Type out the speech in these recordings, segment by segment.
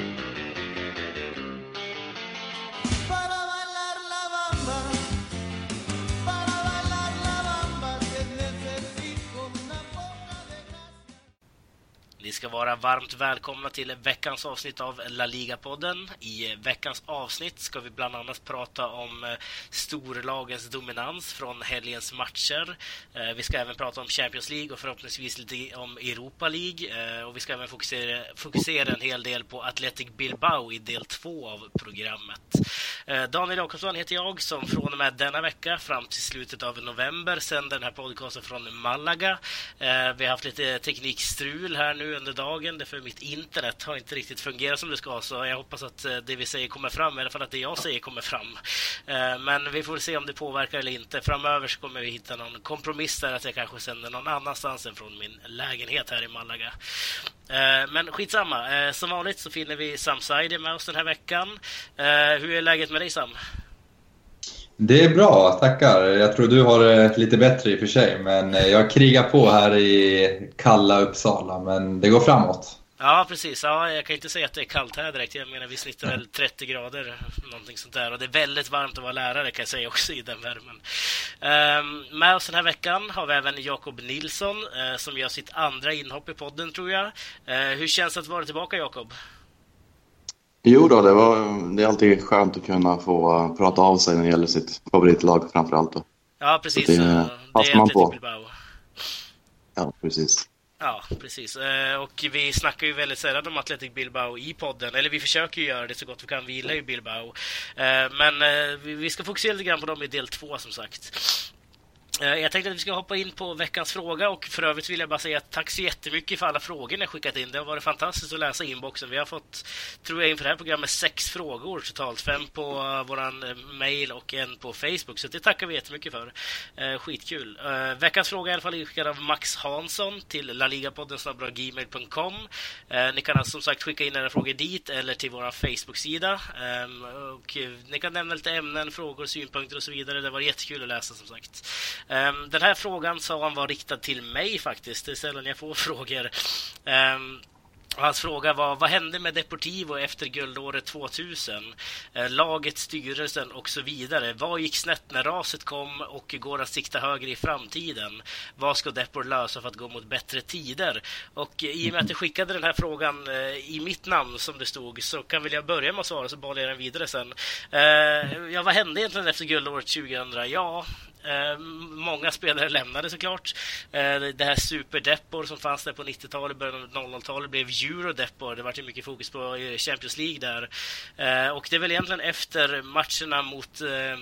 thank you. Ska vara varmt välkomna till veckans avsnitt av La Liga-podden. I veckans avsnitt ska vi bland annat prata om eh, storlagens dominans från helgens matcher. Eh, vi ska även prata om Champions League och förhoppningsvis lite om Europa League. Eh, och vi ska även fokusera, fokusera en hel del på Athletic Bilbao i del två av programmet. Daniel Jakobsson heter jag som från och med denna vecka fram till slutet av november sänder den här podcasten från Malaga. Vi har haft lite teknikstrul här nu under dagen. Därför mitt internet har inte riktigt fungerat som det ska. Så jag hoppas att eh, det vi säger kommer fram. I alla fall att det jag säger kommer fram. Eh, men vi får se om det påverkar eller inte. Framöver så kommer vi hitta någon kompromiss där att jag kanske sänder någon annanstans än från min lägenhet här i Malaga. Eh, men skitsamma. Som vanligt så finner vi Sam Saidi med oss den här veckan. Hur är läget med dig Sam? Det är bra, tackar. Jag tror du har det lite bättre i och för sig, men jag krigar på här i kalla Uppsala, men det går framåt. Ja, precis. Ja, jag kan inte säga att det är kallt här direkt. Jag menar, vi snittar väl 30 grader, någonting sånt där. Och det är väldigt varmt att vara lärare, kan jag säga också, i den värmen. Um, med oss den här veckan har vi även Jakob Nilsson, uh, som gör sitt andra inhopp i podden, tror jag. Uh, hur känns det att vara tillbaka, Jakob? Jo då, det, var, det är alltid skönt att kunna få uh, prata av sig när det gäller sitt favoritlag framför allt. Då. Ja, precis. Så det, det är man på. Ja, precis. Ja, precis. Eh, och vi snackar ju väldigt sällan om Athletic Bilbao i podden. Eller vi försöker ju göra det så gott vi kan. Vi gillar ju Bilbao. Eh, men vi ska fokusera lite grann på dem i del två, som sagt. Eh, jag tänkte att vi ska hoppa in på veckans fråga och för övrigt vill jag bara säga tack så jättemycket för alla frågor ni skickat in. Det har varit fantastiskt att läsa inboxen. Vi har fått, tror jag, inför det här programmet sex frågor totalt. Fem på våran eh, mail och en på Facebook. Så det tackar vi jättemycket för. Eh, skitkul. Veckans fråga är i alla fall skickad av Max Hansson till laligapodden gmail.com. Ni kan alltså som sagt skicka in era frågor dit eller till vår Facebook-sida. Ehm, och ni kan nämna lite ämnen, frågor, synpunkter och så vidare. Det var jättekul att läsa som sagt. Ehm, den här frågan sa han var riktad till mig faktiskt. Det är sällan jag får frågor. Ehm, hans fråga var vad hände med Deportivo efter guldåret 2000? Eh, laget, styrelsen och så vidare. Vad gick snett när raset kom och går att sikta högre i framtiden? Vad ska Depor lösa för att gå mot bättre tider? Och i och med att jag skickade den här frågan eh, i mitt namn som det stod så kan väl jag börja med att svara så bollar jag den vidare sen. Eh, ja, vad hände egentligen efter guldåret 2000? Ja, Eh, många spelare lämnade såklart. Eh, det här Superdepor som fanns där på 90-talet, början av 00-talet blev Eurodepor. Det var ju mycket fokus på eh, Champions League där. Eh, och det är väl egentligen efter matcherna mot eh,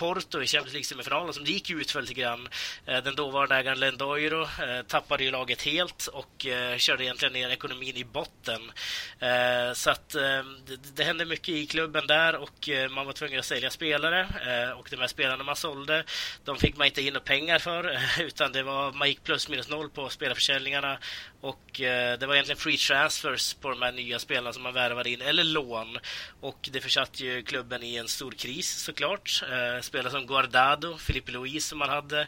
Porto i Champions League-semifinalen som det gick ut för lite grann. Eh, den dåvarande ägaren Lendoiro eh, tappade ju laget helt och eh, körde egentligen ner ekonomin i botten. Så att det hände mycket i klubben där och man var tvungen att sälja spelare och de här spelarna man sålde de fick man inte in några pengar för utan det var, man gick plus minus noll på spelarförsäljningarna och det var egentligen free transfers på de här nya spelarna som man värvade in, eller lån. Och det försatte ju klubben i en stor kris såklart spelare som Guardado, Filipe Luis som man hade,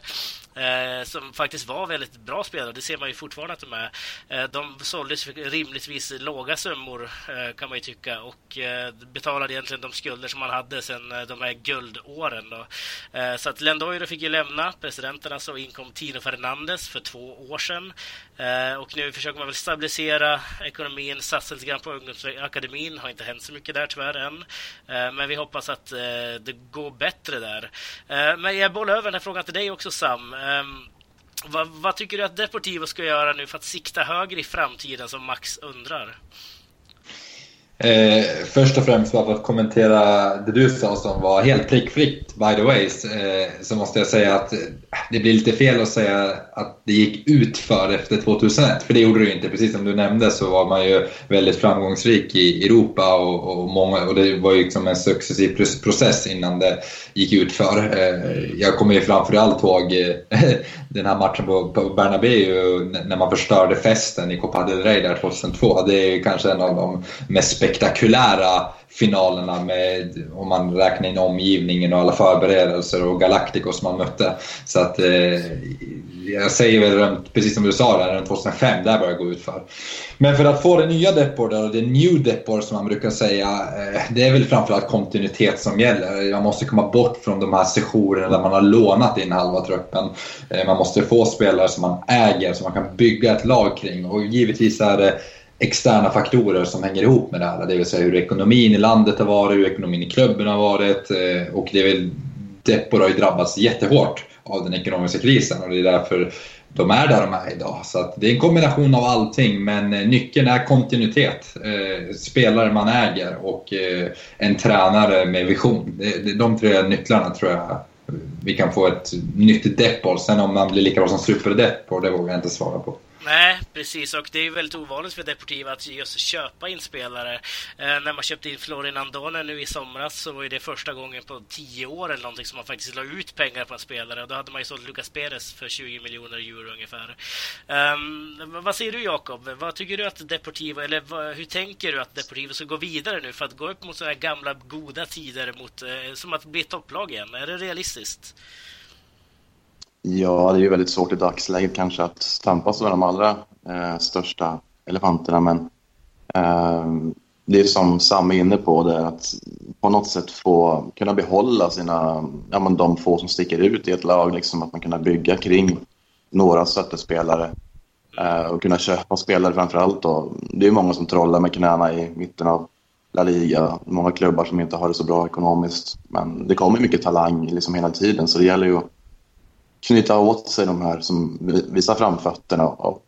eh, som faktiskt var väldigt bra spelare. Det ser man ju fortfarande att de är. Eh, de såldes för rimligtvis låga summor eh, kan man ju tycka och eh, betalade egentligen de skulder som man hade sedan eh, de här guldåren. Då. Eh, så att Lendoiro fick ju lämna, presidenten alltså, inkom Tino Fernandes för två år sedan. Eh, och nu försöker man väl stabilisera ekonomin, satsa lite grann på ungdomsakademin. Har inte hänt så mycket där tyvärr än. Eh, men vi hoppas att eh, det går bättre där men jag bollar över den här frågan till dig också Sam. Ehm, vad, vad, tycker du att Deportivo ska göra nu för att sikta högre i framtiden som Max undrar? Eh, först och främst bara för att kommentera det du sa som var helt prickfritt by the way, eh, så måste jag säga att det blir lite fel att säga att det gick ut för efter 2001 för det gjorde det ju inte. Precis som du nämnde så var man ju väldigt framgångsrik i Europa och, och, många, och det var ju liksom en successiv process innan det gick ut för. Eh, jag kommer ju framförallt ihåg eh, den här matchen på, på Bernabéu när man förstörde festen i Copa del Rey där 2002. Det är kanske en av de mest spektakulära finalerna med, om man räknar in omgivningen och alla förberedelser och Galacticos man mötte. Så att eh, jag säger väl precis som du sa, där, runt 2005, där började det gå ut för. Men för att få det nya Depor, det new Depor som man brukar säga, eh, det är väl framförallt kontinuitet som gäller. Man måste komma bort från de här sessionerna där man har lånat in halva truppen. Eh, man måste få spelare som man äger, som man kan bygga ett lag kring. Och givetvis är det externa faktorer som hänger ihop med det här. Det vill säga hur ekonomin i landet har varit, hur ekonomin i klubben har varit. Eh, och det är väl, Depor har ju drabbats jättehårt av den ekonomiska krisen och det är därför de är där de är idag. Så det är en kombination av allting men eh, nyckeln är kontinuitet. Eh, spelare man äger och en tränare med vision. De tre nycklarna tror jag vi kan få ett nytt Depor. Sen om man blir lika bra som Super Depor, det vågar jag inte svara på. Nej, precis. Och det är väldigt ovanligt för Deportiva att just köpa in spelare. Eh, när man köpte in Florin Andone nu i somras så var det första gången på tio år eller någonting som man faktiskt la ut pengar på en spelare. Då hade man ju sålt Lucas Perez för 20 miljoner euro ungefär. Um, vad säger du Jakob? Vad tycker du att Deportiva, eller vad, hur tänker du att Deportiva ska gå vidare nu för att gå upp mot sådana här gamla goda tider mot, eh, som att bli topplag igen? Är det realistiskt? Ja, det är ju väldigt svårt i dagsläget kanske att tampas med de allra eh, största elefanterna, men eh, det är som Sam är inne på, det att på något sätt få kunna behålla sina, ja, men de få som sticker ut i ett lag, liksom, att man kunna bygga kring några stöttespelare eh, och kunna köpa spelare framför allt. Då. Det är många som trollar med knäna i mitten av La Liga, många klubbar som inte har det så bra ekonomiskt, men det kommer mycket talang liksom hela tiden, så det gäller ju att knyta åt sig de här som visar framfötterna och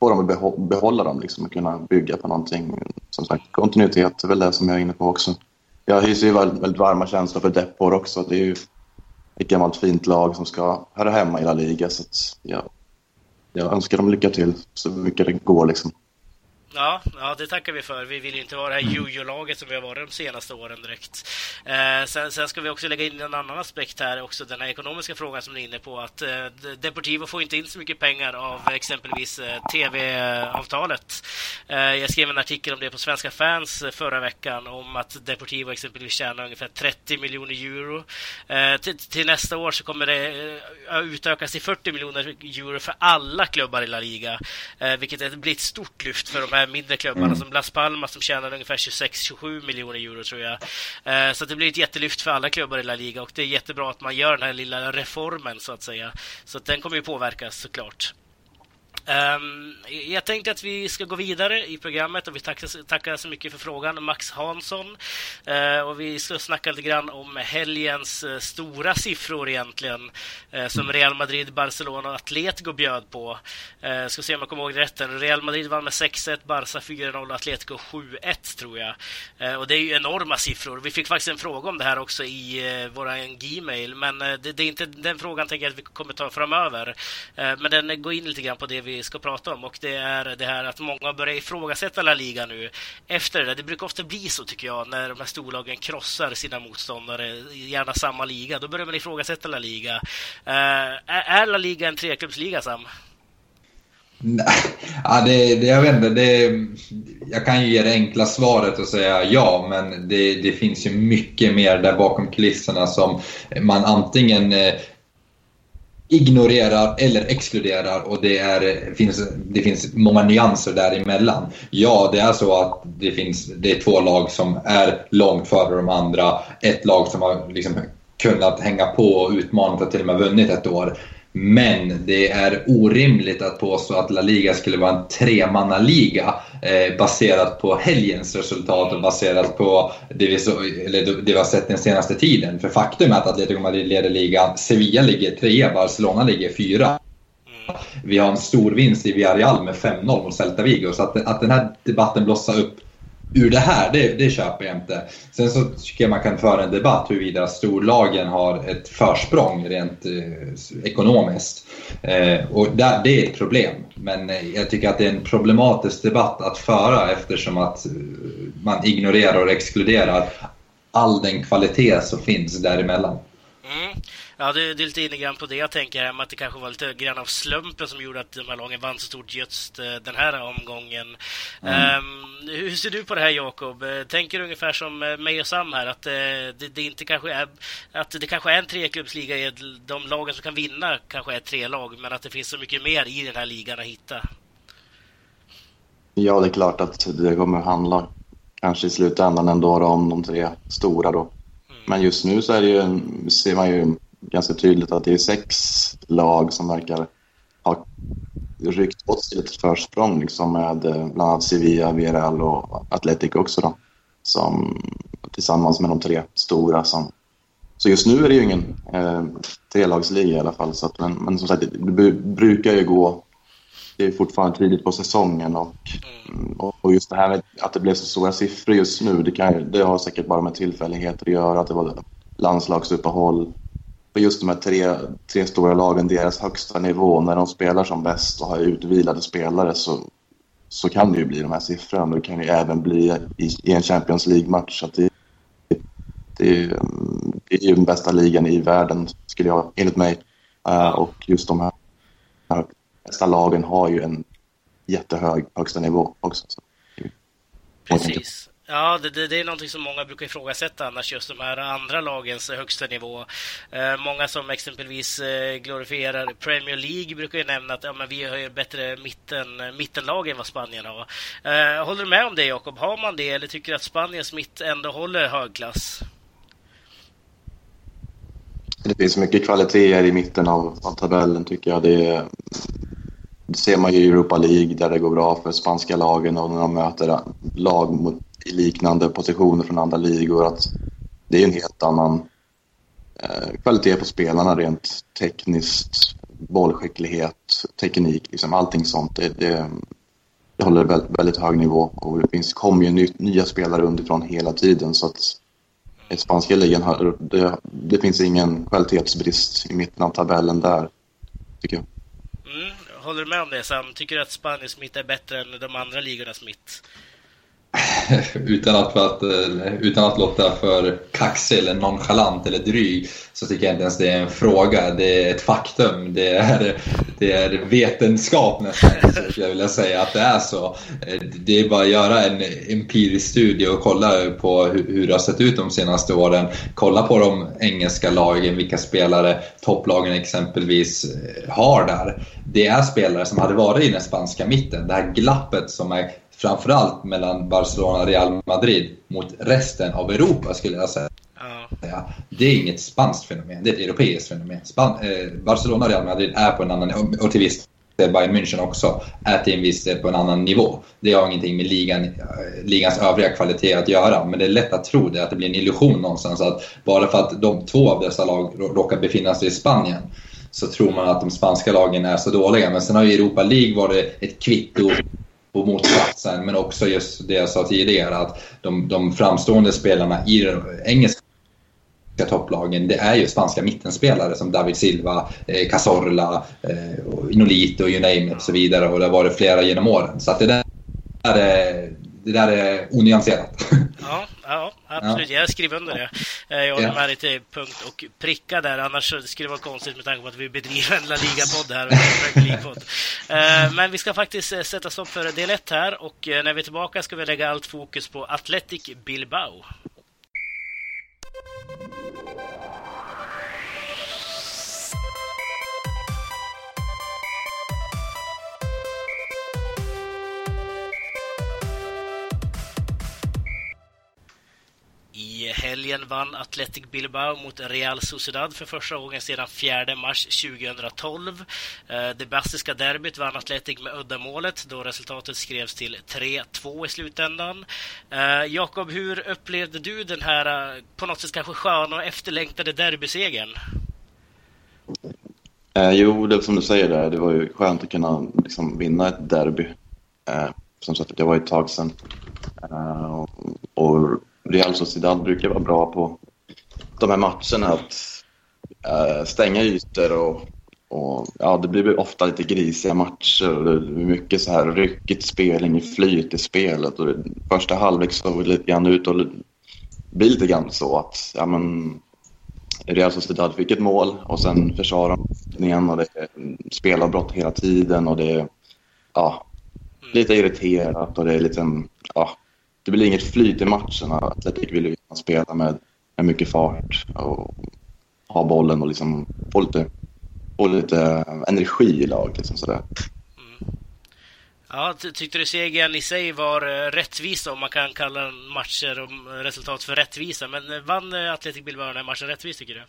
få dem att behålla dem liksom, och kunna bygga på någonting. Som sagt, kontinuitet är väl det som jag är inne på också. Jag hyser ju väldigt, varma känslor för Depor också. Det är ju ett gammalt fint lag som ska höra hemma i La Liga. Så jag, jag önskar dem lycka till så mycket det går. Liksom. Ja, ja, det tackar vi för. Vi vill ju inte vara det här jojo-laget som vi har varit de senaste åren direkt. Eh, sen, sen, ska vi också lägga in en annan aspekt här också, den här ekonomiska frågan som ni är inne på. Att eh, Deportivo får inte in så mycket pengar av exempelvis eh, TV-avtalet. Eh, jag skrev en artikel om det på Svenska fans eh, förra veckan om att Deportivo exempelvis tjänar ungefär 30 miljoner euro. Eh, till, till, nästa år så kommer det eh, utökas till 40 miljoner euro för alla klubbar i La Liga, eh, vilket blir ett stort lyft för de här mindre klubbarna mm. som Las Palmas som tjänar ungefär 26-27 miljoner euro tror jag. Eh, så det blir ett jättelyft för alla klubbar i La Liga och det är jättebra att man gör den här lilla reformen så att säga. Så att den kommer ju påverkas såklart. Um, jag tänkte att vi ska gå vidare i programmet och vi tackar, tackar så mycket för frågan, Max Hansson. Uh, och vi ska snacka lite grann om helgens uh, stora siffror egentligen, uh, som Real Madrid, Barcelona och Atletico bjöd på. Uh, ska se om jag kommer ihåg rätt. Real Madrid vann med 6-1, Barca 4-0 och Atletico 7-1 tror jag. och det är ju enorma siffror. Vi fick faktiskt en fråga om det här också i uh, vår Gmail, men det, det, är inte den frågan tänker jag att vi kommer ta framöver. men den går in lite grann på det vi ska prata om och det är det här att många börjar ifrågasätta La Liga nu. Efter det, där. det brukar ofta bli så tycker jag när de här storlagen krossar sina motståndare, gärna samma liga, då börjar man ifrågasätta La Liga. Uh, är La Liga en treklubbsliga, Sam? Nej, ja, det, det, jag vet inte. Det, jag kan ju ge det enkla svaret och säga ja, men det, det finns ju mycket mer där bakom kulisserna som man antingen eh, ignorerar eller exkluderar och det, är, finns, det finns många nyanser däremellan. Ja, det är så att det, finns, det är två lag som är långt före de andra. Ett lag som har liksom kunnat hänga på och utmanat och till och med vunnit ett år. Men det är orimligt att påstå att La Liga skulle vara en tremannaliga eh, baserat på helgens resultat och baserat på det vi, så, eller det vi har sett den senaste tiden. För faktum är att Atletico Madrid leder ligan, Sevilla ligger trea, Barcelona ligger fyra. Vi har en stor vinst i Villarreal med 5-0 mot Celta Vigo. Så att, att den här debatten blossar upp ur det här, det, det köper jag inte. Sen så tycker jag man kan föra en debatt huruvida storlagen har ett försprång rent eh, ekonomiskt. Eh, och där, det är ett problem. Men eh, jag tycker att det är en problematisk debatt att föra eftersom att eh, man ignorerar och exkluderar all den kvalitet som finns däremellan. Mm. Ja, det, det är lite inne grann på det jag tänker här, att det kanske var lite grann av slumpen som gjorde att de här lagen vann så stort just eh, den här omgången. Mm. Um, hur ser du på det här Jakob? Eh, tänker du ungefär som eh, mig och Sam här, att det, det, inte kanske är att det kanske är en treklubbsliga, de lagen som kan vinna kanske är tre lag, men att det finns så mycket mer i den här ligan att hitta? Ja, det är klart att det kommer handla kanske i slutändan ändå om de tre stora då. Mm. Men just nu så är det ju, ser man ju ganska tydligt att det är sex lag som verkar ha ryckt åt sig ett försprång liksom med eh, bland annat Sevilla, Villarreal och Atletic också då. Som, tillsammans med de tre stora som... Så just nu är det ju ingen eh, trelagsliga i alla fall. Så att, men, men som sagt, det brukar ju gå det är fortfarande tidigt på säsongen och, mm. och just det här med att det blev så stora siffror just nu, det, kan, det har säkert bara med tillfälligheter att göra, att det var landslagsuppehåll på just de här tre, tre stora lagen, deras högsta nivå, när de spelar som bäst och har utvilade spelare så, så kan det ju bli de här siffrorna. Det kan ju även bli i, i en Champions League-match. Det, det, är, det är ju den bästa ligan i världen, skulle jag, enligt mig. Uh, och just de här bästa lagen har ju en jättehög högsta nivå också. Precis. Ja, det, det, det, är någonting som många brukar ifrågasätta annars, just de här andra lagens högsta nivå. Eh, många som exempelvis eh, glorifierar Premier League brukar ju nämna att ja, men vi har ju bättre mitten, mittenlag än vad Spanien har. Eh, håller du med om det, Jakob? Har man det, eller tycker du att Spaniens mitt ändå håller hög klass? Det finns mycket kvaliteter i mitten av, av tabellen, tycker jag. Det, det ser man ju i Europa League där det går bra för spanska lagen och när de möter lag mot, i liknande positioner från andra ligor. Att det är en helt annan eh, kvalitet på spelarna rent tekniskt, bollskicklighet, teknik, liksom allting sånt. Det, det, det håller väldigt, väldigt hög nivå och det finns, kommer ju ny, nya spelare underifrån hela tiden så att i spanska ligan har, det, det finns ingen kvalitetsbrist i mitten av tabellen där, tycker jag. Mm, håller du med om det Sam? Tycker du att Spaniens mitt är bättre än de andra ligornas mitt? utan, att, att, eh, utan att låta för kaxig eller nonchalant eller dryg så tycker jag inte ens det är en fråga. Det är ett faktum. Det är, det är vetenskap nästan, skulle jag vilja säga att det är så. Eh, det är bara att göra en empirisk studie och kolla på hur, det har sett ut de senaste åren. Kolla på de engelska lagen, vilka spelare topplagen exempelvis eh, har där. Det är spelare som hade varit i den spanska mitten. Det här glappet som är framförallt mellan Barcelona och Real Madrid mot resten av Europa skulle jag säga. Ja. Det är inget spanskt fenomen, det är ett europeiskt fenomen. Span eh, Barcelona och Real Madrid är på en annan och till viss del Bayern München också, är till en viss del på en annan nivå. Det har ingenting med ligan, eh, ligans övriga kvalitet att göra, men det är lätt att tro det, att det blir en illusion någonstans. Att bara för att de två av dessa lag råkar befinna sig i Spanien så tror man att de spanska lagen är så dåliga. Men sen har ju Europa League varit ett kvitto på motsatsen, men också just det jag sa tidigare att de, de framstående spelarna i den engelska topplagen, det är ju spanska mittenspelare som David Silva, eh, Cazorla, eh, Inolito, you name it och så vidare och det har varit flera genom åren. Så att det där är, det där är onyanserat. Ja, ja absolut. Ja. Jag skriver under det. Eh, jag håller med dig till punkt och pricka där. Annars skulle det vara konstigt med tanke på att vi bedriver en La Liga-podd här. Eh, men vi ska faktiskt eh, sätta stopp för del 1 här och när vi är tillbaka ska vi lägga allt fokus på Athletic Bilbao. Helgen vann Athletic Bilbao mot Real Sociedad för första gången sedan 4 mars 2012. Eh, det baskiska derbyt vann Athletic med uddamålet då resultatet skrevs till 3-2 i slutändan. Eh, Jakob, hur upplevde du den här eh, på något sätt kanske sköna och efterlängtade derbysegern? Eh, jo, det som du säger där, det var ju skönt att kunna liksom, vinna ett derby. Eh, som sagt, det var ett tag sedan. Eh, och, och Real Sociedad brukar vara bra på de här matcherna att eh, stänga ytor och, och, ja, det blir ofta lite grisiga matcher och det är mycket så här ryckigt spel, inget flyt i spelet och det, första halvlek såg det lite grann ut och blir lite grann så att ja, men, Real Sociedad fick ett mål och sen försvarar de igen och det är spelavbrott hela tiden och det är ja, lite irriterat och det är lite, ja, det blir inget flyt i matchen. Atletic vill ju spela med, med mycket fart och ha bollen och liksom få lite, få lite energi i laget. Liksom sådär. Ja, tyckte du segern i sig var eh, rättvis om man kan kalla matcher och resultat för rättvisa? Men eh, vann eh, Atletic Bilbao den här matchen rättvist tycker du?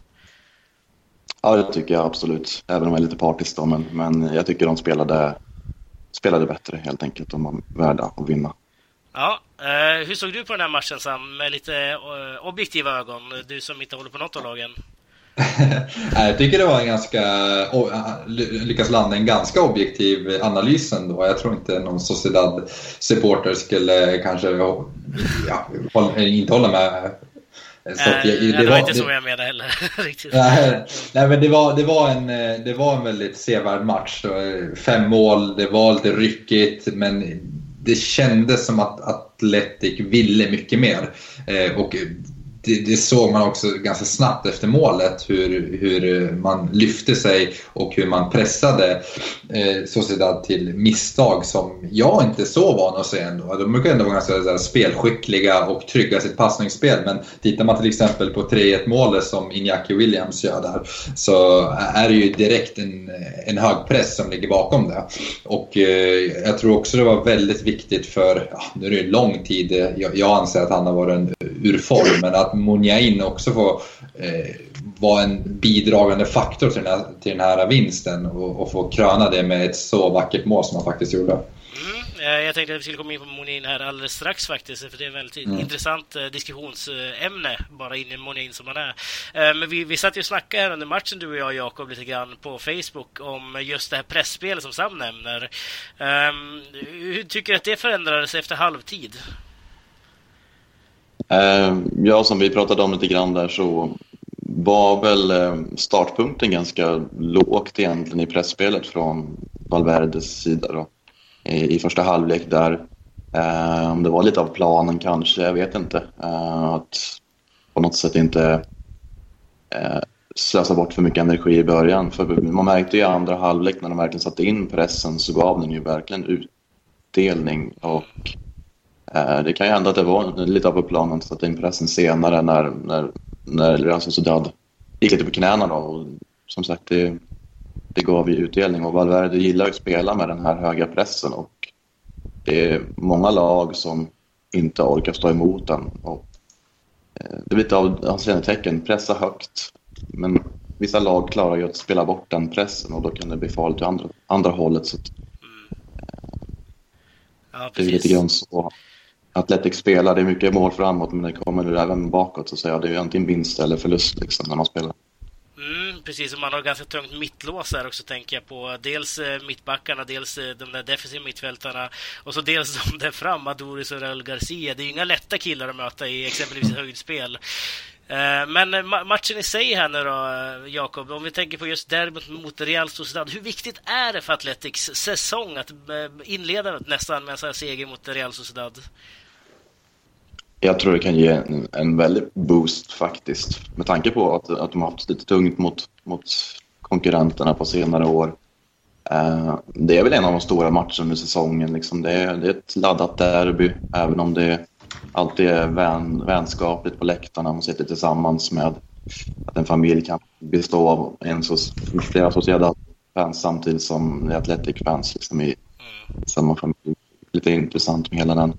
Ja, det tycker jag absolut. Även om jag är lite partisk då, men, men jag tycker de spelade, spelade bättre helt enkelt. De var värda att vinna. Ja, eh, hur såg du på den här matchen Sam, med lite eh, objektiva ögon? Du som inte håller på något av lagen. jag tycker det var en ganska, lyckas landa en ganska objektiv analys ändå. Jag tror inte någon Sociedad-supporter skulle kanske ja, inte hålla med. Så jag, det, det, var inte så jag menade heller. Riktigt. Nej, nej, men det var, det, var en, det var en väldigt sevärd match. Fem mål, det var lite ryckigt men det kändes som att Atletic ville mycket mer. Eh, och det, det, såg man också ganska snabbt efter målet hur, hur man lyfte sig och hur man pressade eh, Sociedad till misstag som jag inte är så van att se ändå. De brukar ändå vara ganska här, spelskickliga och trygga sitt passningsspel men tittar man till exempel på 3-1 målet som Iñaki Williams gör där så är det ju direkt en, en hög press som ligger bakom det. Och eh, jag tror också det var väldigt viktigt för, ja, nu är det en lång tid, jag, jag anser att han har varit en, ur form men att Munjain också får eh, vara en bidragande faktor till den här, till den här vinsten och, och få kröna det med ett så vackert mål som han faktiskt gjorde. Mm, eh, jag tänkte att vi skulle komma in på Monin här alldeles strax faktiskt, för det är ett väldigt mm. intressant eh, diskussionsämne, bara in i Monin som han är. Eh, men vi, vi satt ju och snackade här under matchen, du och jag Jakob, lite grann på Facebook om just det här pressspelet som Sam nämner. Um, hur tycker du att det förändrades efter halvtid? Eh, ja, som vi pratade om lite grann där så var väl eh, startpunkten ganska lågt egentligen i pressspelet från Valverdes sida då, i första halvlek där. Eh, om det var lite av planen kanske, jag vet inte. Eh, att på något sätt inte eh, slösa bort för mycket energi i början. För man märkte ju i andra halvlek när de verkligen satte in pressen så gav den ju verkligen utdelning. Och det kan ju hända att det var lite av planen att sätta in pressen senare när, när, när Real Sociedad gick lite på knäna. Då. Och som sagt, det, det gav ju utdelning och Valverde gillar att spela med den här höga pressen och det är många lag som inte orkar stå emot den. Och eh, det är lite av hans kännetecken, pressa högt. Men vissa lag klarar ju att spela bort den pressen och då kan det bli farligt åt andra, andra hållet. Så att, mm. ja, det är lite grann så Atletic spelar, det är mycket mål framåt men det kommer även bakåt så att säga. Det är ju antingen vinst eller förlust liksom när man spelar. Mm, precis, och man har ganska tungt mittlås här också tänker jag på. Dels eh, mittbackarna, dels eh, de där defensiva mittfältarna och så dels de där fram, Adoris och Raul Garcia. Det är ju inga lätta killar att möta i exempelvis höjdspel. Eh, men eh, matchen i sig här nu då, eh, Jakob, om vi tänker på just derbyt mot Real Sociedad. Hur viktigt är det för Athletics säsong att inleda nästan med en sån här seger mot Real Sociedad? Jag tror det kan ge en, en väldig boost faktiskt. Med tanke på att, att de har haft lite tungt mot, mot konkurrenterna på senare år. Eh, det är väl en av de stora matcherna under säsongen. Liksom. Det, är, det är ett laddat derby, även om det alltid det vän, vänskapligt på läktarna. Man sitter tillsammans med att en familj kan bestå av en så, flera associerade fans samtidigt som det är Atletic-fans liksom, i samma familj. Lite intressant med hela den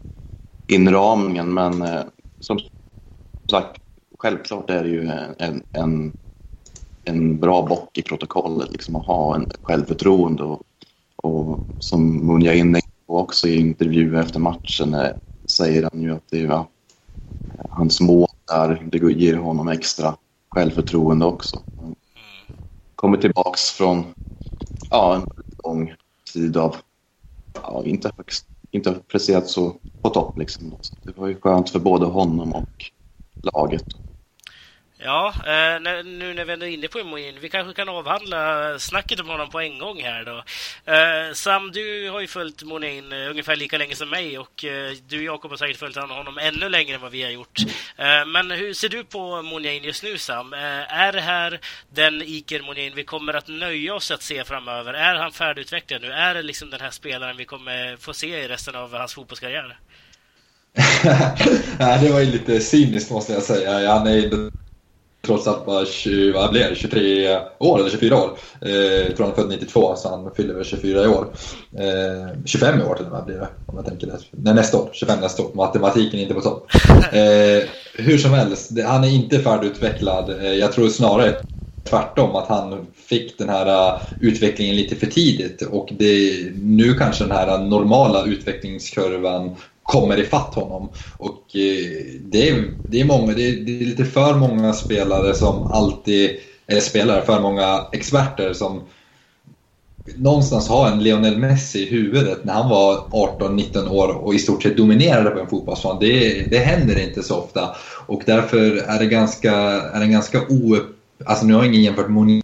inramningen. Men eh, som sagt, självklart är det ju en, en, en bra bock i protokollet. Liksom, att ha en självförtroende och, och som Munja inne på också i intervjuer efter matchen eh, säger han ju att det är ja, hans mål där, det ger honom extra självförtroende också. Kommer tillbaks från ja, en lång tid av, ja, inte högst inte presterat så på topp. Liksom. Så det var ju skönt för både honom och laget. Ja, eh, nu när vi ändå är inne på Moin, vi kanske kan avhandla snacket om honom på en gång här då. Eh, Sam, du har ju följt Monin eh, ungefär lika länge som mig och du Jakob har säkert följt honom ännu längre än vad vi har gjort. Men hur ser du på Monin just nu Sam? Är det här den Iker Monin vi kommer att nöja oss att se framöver? Är han färdigutvecklad nu? Är det liksom den här spelaren vi kommer få se i resten av hans fotbollskarriär? Nej, det var ju lite cyniskt måste jag säga. Han är trots allt bara 20, vad blir 23 år eller 24 år. Eh, jag tror han är född 92 så han fyller väl 24 i år. Eh, 25 i år till och med blir det om jag tänker det. Nej, nästa år. 25 nästa år. Matematiken är inte på topp. Eh, hur som helst, det, han är inte färdigutvecklad. Eh, jag tror snarare tvärtom, att han fick den här eh, utvecklingen lite för tidigt och det, nu kanske den här normala utvecklingskurvan kommer ifatt honom. Och eh, det, är, det, är många, det är, det, är, lite för många spelare som alltid, eller spelare, för många experter som någonstans har en Lionel Messi i huvudet när han var 18-19 år och i stort sett dominerade på en fotbollsplan. Det, det händer inte så ofta och därför är det ganska, är det ganska o... Alltså nu har ingen jämfört Monia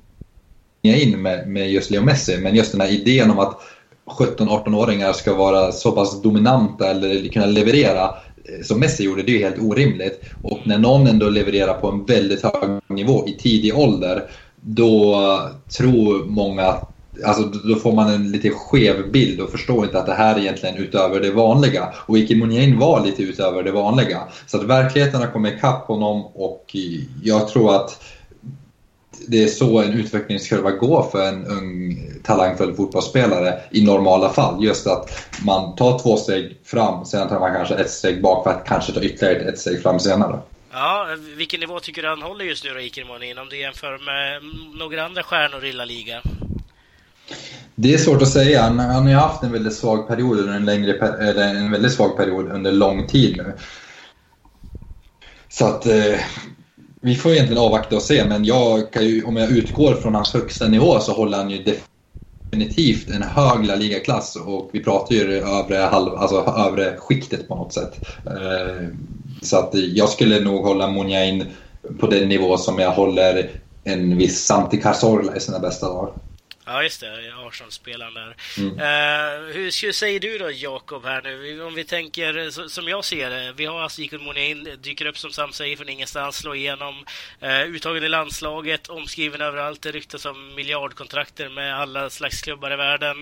in med, med just Leo Messi, men just den här idén om att 17-18-åringar ska vara så pass dominanta eller kunna leverera eh, som Messi gjorde, det är ju helt orimligt. Och när någon ändå levererar på en väldigt hög nivå i tidig ålder, då tror många Alltså, då får man en lite skev bild och förstår inte att det här är egentligen utöver det vanliga. Och Ike Munjain var lite utöver det vanliga. Så att verkligheten har kommit ikapp honom och jag tror att det är så en utvecklingskurva går för en ung talangfull fotbollsspelare i normala fall. Just att man tar två steg fram, sen tar man kanske ett steg bak för att kanske ta ytterligare ett steg fram senare. Ja, vilken nivå tycker du han håller just nu då, Iker om du jämför med några andra stjärnor i La Liga? Det är svårt att säga. Han, han har ju haft en väldigt svag period under en, längre, eller en väldigt svag period under lång tid nu. Så att eh, vi får egentligen avvakta och se, men jag ju, om jag utgår från hans högsta nivå så håller han ju definitivt en hög La Liga-klass och vi pratar ju övre, halv, alltså övre skiktet på något sätt. Eh, så att jag skulle nog hålla Munjain på den nivå som jag håller en viss Santi Cazorla i sina bästa dagar. Ja, just det. Arsenal-spelaren där. Mm. Uh, hur, hur, säger du då, Jakob, här nu? Om vi tänker så, som jag ser det. Vi har alltså Jikun Monin, dyker upp som Sam säger från ingenstans, slår igenom. Uh, uttagen i landslaget, omskriven överallt. Det ryktas om miljardkontrakter med alla slags klubbar i världen.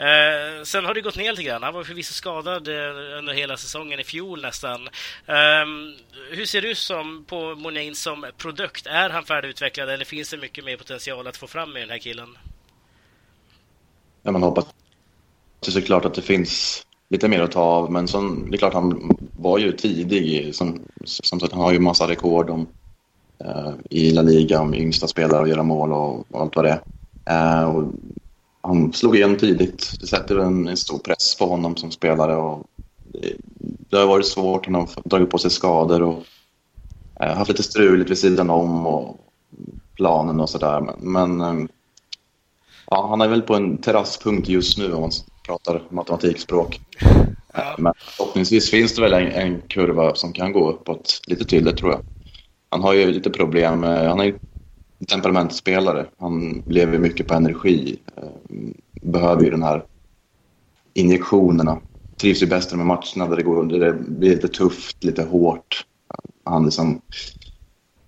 Uh, sen har det gått ner lite grann. Han var förvisso skadad under hela säsongen i fjol nästan. Ehm, hur ser du som på Monin som produkt? Är han färdigutvecklad eller finns det mycket mer potential att få fram med den här killen? Ja, man hoppas det såklart att det finns lite mer att ta av. Men som, det är klart han var ju tidig. Som, som sagt, han har ju massa rekord om, eh, i La Liga om yngsta spelare att göra mål och, och allt vad det är. Eh, och han slog igen tidigt. Det sätter en, en, stor press på honom som spelare. Och det, det har varit svårt. Han har dragit på sig skador och eh, haft lite struligt vid sidan om och planen och sådär. Men, men eh, Ja, han är väl på en terrasspunkt just nu om man pratar matematikspråk. Ja. Men förhoppningsvis finns det väl en, en, kurva som kan gå uppåt lite till, det tror jag. Han har ju lite problem. Han är ju temperamentspelare. Han lever mycket på energi. Eh, behöver ju den här injektionerna. Trivs ju bäst med matcherna där det, går, där det blir lite tufft, lite hårt. Han liksom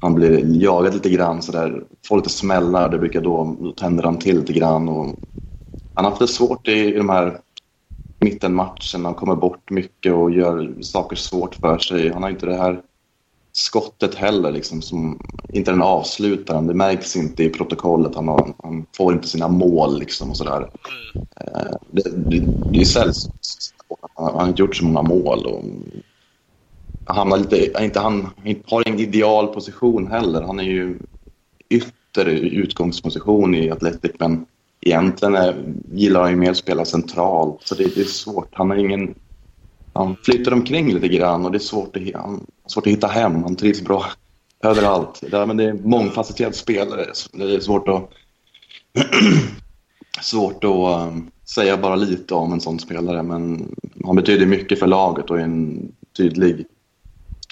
han blir jagad lite grann sådär. Får lite smällar, det brukar då, då tänder han till lite grann. Och han har haft det svårt i, i de här mittenmatcherna. Han kommer bort mycket och gör saker svårt för sig. Han har inte det här skottet heller, liksom, som, inte den avslutaren. Det märks inte i protokollet. Han, har, han får inte sina mål liksom, och sådär. Eh, det, det, det är sällsynt. Han har inte gjort så många mål. Och hamnar lite, inte, han har ingen ideal position heller. Han är ju ytter utgångsposition i Atletic men egentligen är, gillar han ju mer att spela centralt så det, det, är svårt. Han har ingen... Han flyttar omkring lite grann och det är svårt att, han, svårt att hitta hem. Han trivs bra överallt. Det, men det är mångfacetterad spelare. Det är svårt att... svårt att um, säga bara lite om en sån spelare men han betyder mycket för laget och är en tydlig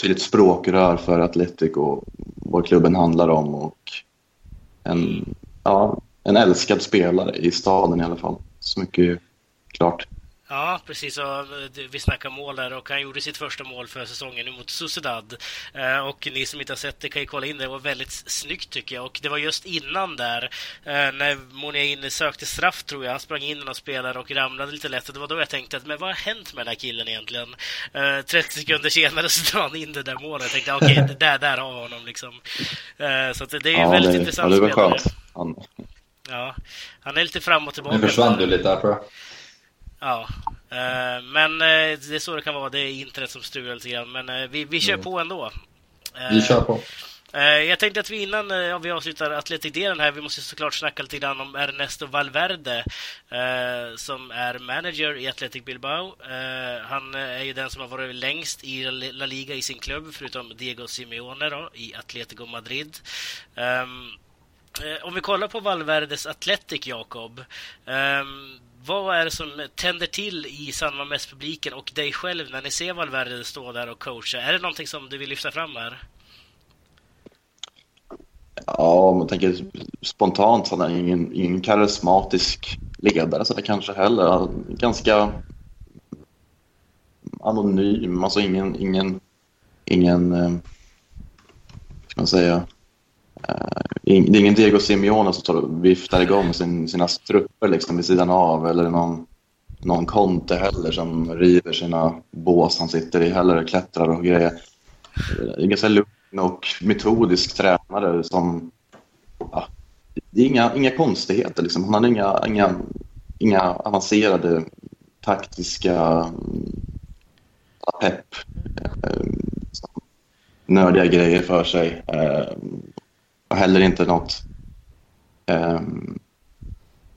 tydligt språkrör för Atletico, och vad klubben handlar om och en, ja, en älskad spelare i staden i alla fall. Så mycket är klart. Ja, precis. Och vi snackar mål där och han gjorde sitt första mål för säsongen nu mot Sociedad. Eh, och ni som inte har sett det kan ju kolla in det. Det var väldigt snyggt tycker jag. Och det var just innan där eh, när Moniain sökte straff tror jag. Han sprang in någon spelare och ramlade lite lätt. Det var då jag tänkte att men vad har hänt med den här killen egentligen? 30 eh, sekunder senare så drar han in det där målet. Jag tänkte okej, okay, där, där har vi honom liksom. Så det är ju ja, väldigt det, intressant ja, det var skönt. Han... Ja, han är lite fram och tillbaka. Nu försvann du lite där tror jag. Ja, uh, men uh, det är så det kan vara. Det är internet som strular lite grann. Men uh, vi, vi kör mm. på ändå. vi kör på. Jag tänkte att vi innan ja, vi avslutar Atletic-delen här, vi måste såklart snacka lite grann om Ernesto Valverde som är manager i Athletic Bilbao. han är ju den som har varit längst i La Liga i sin klubb, förutom Diego Simeone då, i Atletico Madrid. Um, om vi kollar på Valverdes Athletic, Jakob. Vad är det som tänder till i San Mames-publiken och dig själv när ni ser Valverde stå där och coacha? Är det någonting som du vill lyfta fram här? Ja, om man tänker spontant så är han ingen, ingen karismatisk ledare så det kanske heller. Ganska anonym, alltså ingen, ingen, ingen, eh, ska man säga, Eh, det är ingen Diego Simeone som tar och viftar igång sin, sina strupper liksom vid sidan av eller någon, någon Conte heller som river sina bås han sitter i heller, klättrar och grejer. Eh, det är ganska lugn och metodisk tränare som... Ja, det är inga, inga konstigheter liksom. Han har inga, inga, inga avancerade taktiska eh, pepp. Nördiga grejer för sig. Och heller inte något... Um,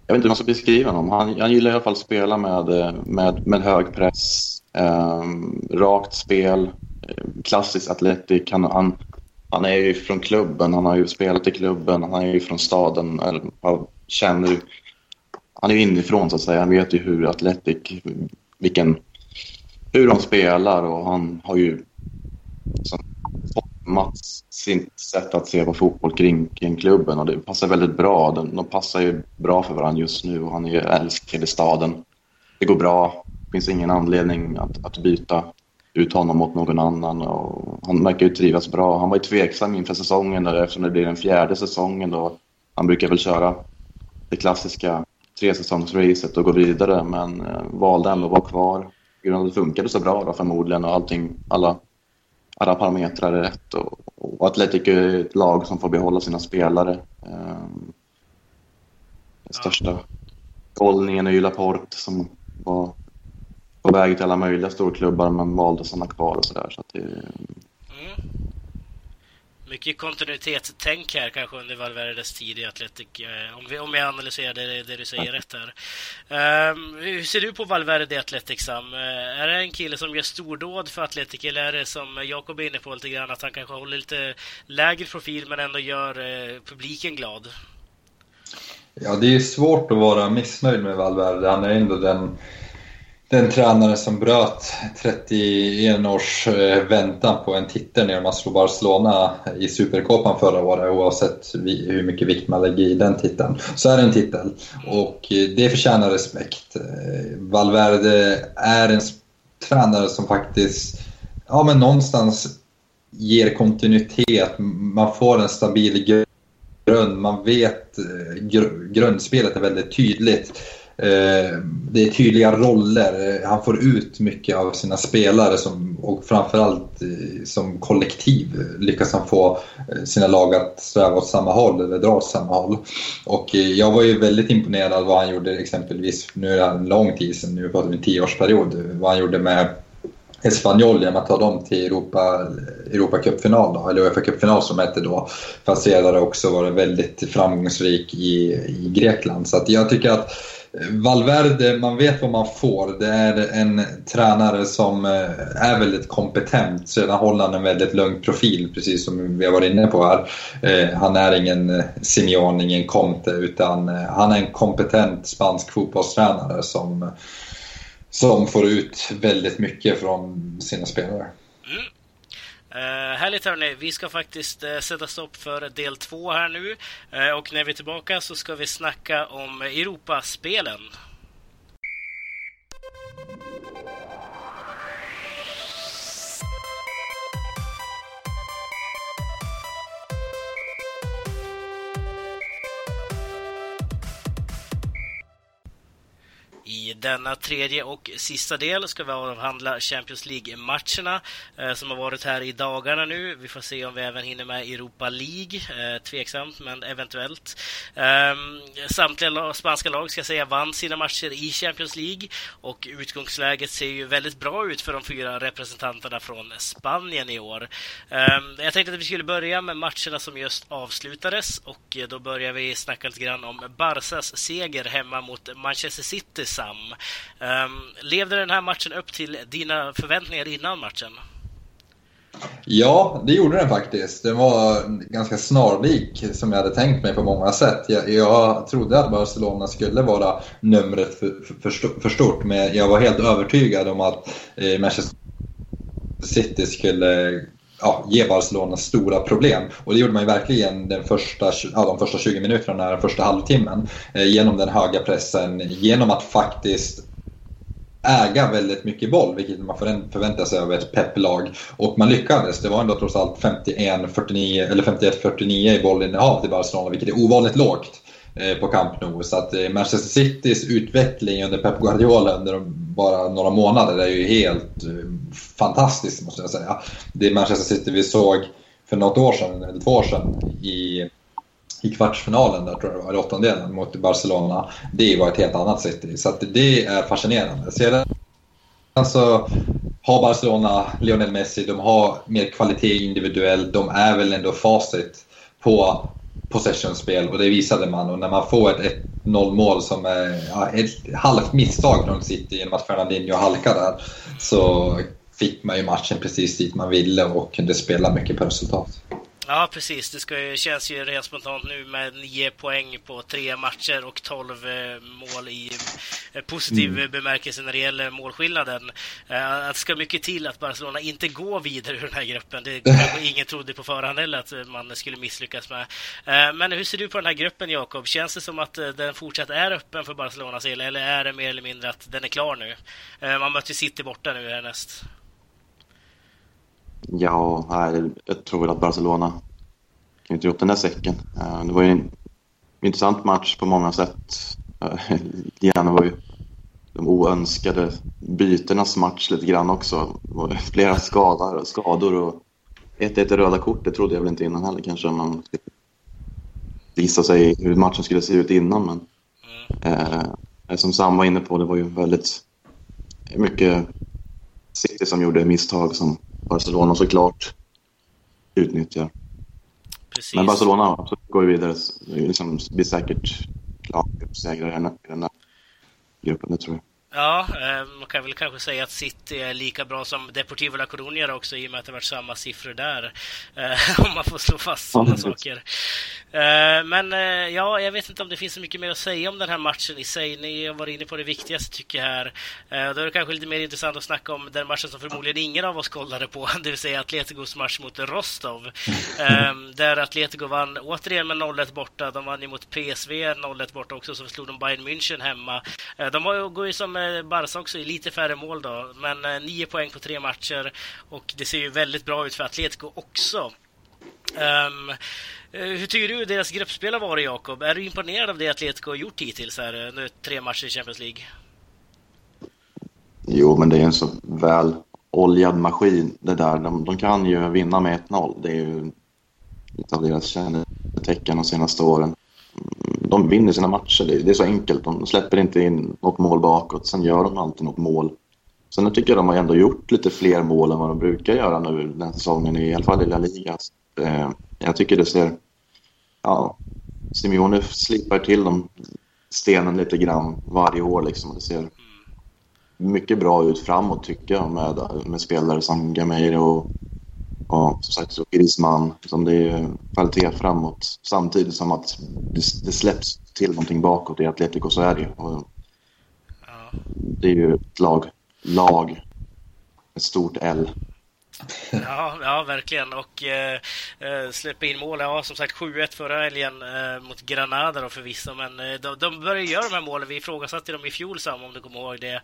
jag vet inte hur man ska beskriva honom. Han, han gillar i alla fall att spela med, eh, med, med hög press, um, rakt spel, eh, klassisk atletik. Han, han, han är ju från klubben, han har ju spelat i klubben, han är ju från staden. Eller, känner, han är ju inifrån så att säga. Han vet ju hur atletik, vilken, hur de spelar och han har ju liksom, Mats sitt sätt att se på fotboll kring, kring klubben och det passar väldigt bra. De, de passar ju bra för varandra just nu och han är ju älskad i staden. Det går bra. Det finns ingen anledning att, att byta ut honom mot någon annan och han verkar ju trivas bra. Han var ju tveksam inför säsongen där, eftersom det blir den fjärde säsongen då. Han brukar väl köra det klassiska tresäsongsracet och gå vidare men eh, valde ändå att vara kvar. Det funkade så bra då förmodligen och allting, alla alla parametrar är rätt och, och Atletico är ett lag som får behålla sina spelare. Um, den största hållningen är ju Laporte som var på väg till alla möjliga storklubbar men valde att stanna kvar och sådär. Så, så mm. Mycket kontinuitetstänk här kanske under Valverdes tid i Atletic, eh, om, vi, om jag analyserar det, det du säger rätt här. Um, hur ser du på Valverde i Atletic, Sam? Uh, är det en kille som gör stordåd för Atletic eller är det som Jakob är inne på lite grann, att han kanske håller lite lägre profil men ändå gör uh, publiken glad? Ja, det är svårt att vara missnöjd med Valverde. Han är ändå den den tränare som bröt 31 års eh, väntan på en titel när man slog Barcelona i Supercopan förra året oavsett hur mycket vikt man lägger i den titeln. Så är det en titel och eh, det förtjänar respekt. Eh, Valverde är en tränare som faktiskt ja, men någonstans ger kontinuitet. Man får en stabil grund. Man vet grundspelet är väldigt tydligt. Eh, det är tydliga roller. Eh, han får ut mycket av sina spelare som, och framförallt eh, som kollektiv lyckas han få sina lag att sträva åt samma håll eller dra åt samma håll. Och jag var ju väldigt imponerad av vad han gjorde exempelvis, nu är det en lång tid sedan, nu pratar vi en tioårsperiod, vad han gjorde med Espanyol genom att ta dem till Europa, Europa Cup-final, eller Uefa Cup-final som hette då. Fast senare också varit väldigt framgångsrik i, i Grekland. Så att jag tycker att Eh, Valverde, man vet vad man får. Det är en tränare som eh, är väldigt kompetent. Sedan håller han en väldigt lugn profil, precis som vi har varit inne på här. Eh, han är ingen eh, Simeone, ingen Conte, utan han är en kompetent spansk fotbollstränare som, som får ut väldigt mycket från sina spelare. Uh, härligt hörni, vi ska faktiskt uh, sätta stopp för del två här nu. Uh, och när vi är tillbaka så ska vi snacka om Europaspelen. I denna tredje och sista del ska vi avhandla Champions League-matcherna eh, som har varit här i dagarna nu. Vi får se om vi även hinner med Europa League. Eh, tveksamt, men eventuellt. Eh, samtliga spanska lag ska säga vann sina matcher i Champions League och utgångsläget ser ju väldigt bra ut för de fyra representanterna från Spanien i år. Ehm, jag tänkte att vi skulle börja med matcherna som just avslutades och eh, då börjar vi snacka lite grann om Barsas seger hemma mot Manchester City Sam. Um, levde den här matchen upp till dina förväntningar innan matchen? Ja, det gjorde den faktiskt. Den var ganska snarlik som jag hade tänkt mig på många sätt. Jag, jag trodde att Barcelona skulle vara numret för, för, för, stort, men jag var helt övertygad om att eh, Manchester City skulle ja, ge Barcelona stora problem. Och det gjorde man ju verkligen den första, ja, de första 20 minuterna, den första halvtimmen. Eh, genom den höga pressen, genom att faktiskt äga väldigt mycket boll, vilket man förväntar sig av ett pepplag. Och man lyckades. Det var ändå trots allt 51-49 eller 51-49 i bollinnehav till Barcelona, vilket är ovanligt lågt. Eh, på Camp Nou. Så att eh, Manchester Citys utveckling under Pep Guardiola under bara några månader är ju helt eh, fantastisk måste jag säga. Det Manchester City vi såg för något år sedan, eller två år sedan i, i kvartsfinalen, där tror jag det var, i åttondelen mot Barcelona. Det var ett helt annat City. Så att det är fascinerande. Sedan så har Barcelona Lionel Messi, de har mer kvalitet individuellt. De är väl ändå facit på possessionspel och det visade man. Och när man får ett 1-0 mål som är ja, ett halvt misstag från City genom att Fernandinho halkar där så fick man ju matchen precis dit man ville och kunde spela mycket på resultat. Ja, precis. Det ska ju, känns ju rent spontant nu med nio poäng på tre matcher och tolv eh, mål i eh, positiv mm. bemärkelse när det gäller målskillnaden. Eh, det ska mycket till att Barcelona inte går vidare ur den här gruppen. Det kanske ingen trodde på förhand heller att man skulle misslyckas med. Men hur ser du på den här gruppen, Jakob? Känns det som att den fortsatt är öppen för Barcelonas del, eller är det mer eller mindre att den är klar nu? Man möter City borta nu härnäst. Ja, jag tror väl att Barcelona knyter ihop den där säcken. Eh, det var ju en intressant match på många sätt. Eh, det Gärna var ju de oönskade bytenas match lite grann också. Det var flera skador, skador och 1-1 röda kort, det trodde jag väl inte innan heller kanske. Man visa sig hur matchen skulle se ut innan. Men, eh, eh, som Sam var inne på, det var ju väldigt mycket City som gjorde misstag som Barcelona såklart utnyttjar. Precis. Men Barcelona absolut går vidare. Det liksom, blir säkert klart segrare i den här gruppen, det tror jag. Ja, eh, man kan väl kanske säga att City är lika bra som Deportivo La Coruña också i och med att det varit samma siffror där. Eh, om man får slå fast sådana saker. Eh, men ja, jag vet inte om det finns så mycket mer att säga om den här matchen i sig. Ni har varit inne på det viktigaste tycker jag här. Då är det kanske lite mer intressant att snacka om den matchen som förmodligen ingen av oss kollade på, det vill säga Atleticos match mot Rostov. Där Atletico vann återigen med 0-1 borta. De vann ju mot PSV 0-1 borta också, så slog de Bayern München hemma. De går ju som Barca också i lite färre mål då, men eh, nio poäng på tre matcher och det ser ju väldigt bra ut för Atletico också. Um, hur tycker du deras gruppspel har varit, Jakob? Är du imponerad av det Atletico har gjort hittills här, nu tre matcher i Champions League? Jo, men det är en så väl oljad maskin det där. De, de kan ju vinna med 1-0. Det är ju lite av deras kännetecken de senaste åren mm, de vinner sina matcher. Det är så enkelt. De släpper inte in något mål bakåt. Sen gör de alltid något mål. Sen jag tycker jag de har ändå gjort lite fler mål än vad de brukar göra nu den här säsongen, i alla fall i La Liga. Eh, jag tycker det ser... Ja, Simeone slipar till de stenen lite grann varje år. Liksom. Det ser mycket bra ut framåt tycker jag med, med spelare som Gameiro och och som sagt så Griezmann, som det är kvalitet framåt. Samtidigt som att det, det släpps till någonting bakåt i Atletico, så är det ju. Det är ju ett lag, lag, ett stort L. Ja, ja verkligen. Och eh, eh, släppa in mål. Ja, som sagt 7-1 förra helgen eh, mot Granada då förvisso. Men eh, de, de börjar göra de här målen. Vi ifrågasatte dem i fjol Sam, om du kommer ihåg det. Eh,